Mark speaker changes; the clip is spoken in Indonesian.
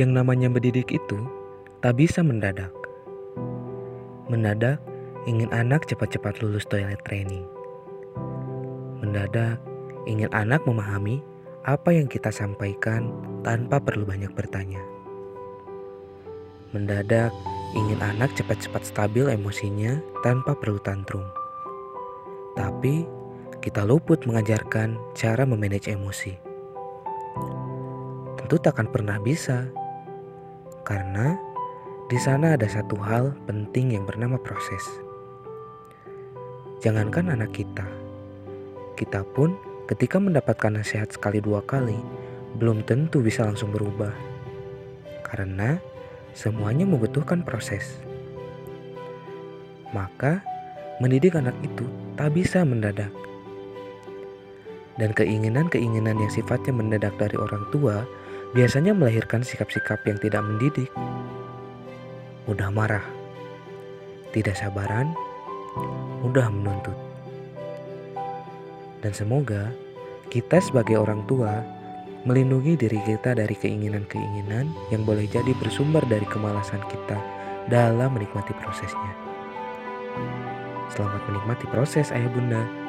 Speaker 1: Yang namanya mendidik itu tak bisa mendadak. Mendadak ingin anak cepat-cepat lulus toilet training. Mendadak ingin anak memahami apa yang kita sampaikan tanpa perlu banyak bertanya. Mendadak ingin anak cepat-cepat stabil emosinya tanpa perlu tantrum. Tapi kita luput mengajarkan cara memanage emosi. Tentu takkan pernah bisa, karena di sana ada satu hal penting yang bernama proses. Jangankan anak kita, kita pun ketika mendapatkan nasihat sekali dua kali, belum tentu bisa langsung berubah. Karena semuanya membutuhkan proses. Maka, mendidik anak itu tak bisa mendadak. Dan keinginan-keinginan yang sifatnya mendadak dari orang tua biasanya melahirkan sikap-sikap yang tidak mendidik. Mudah marah, tidak sabaran, mudah menuntut. Dan semoga kita sebagai orang tua melindungi diri kita dari keinginan-keinginan yang boleh jadi bersumber dari kemalasan kita dalam menikmati prosesnya. Selamat menikmati proses ayah bunda.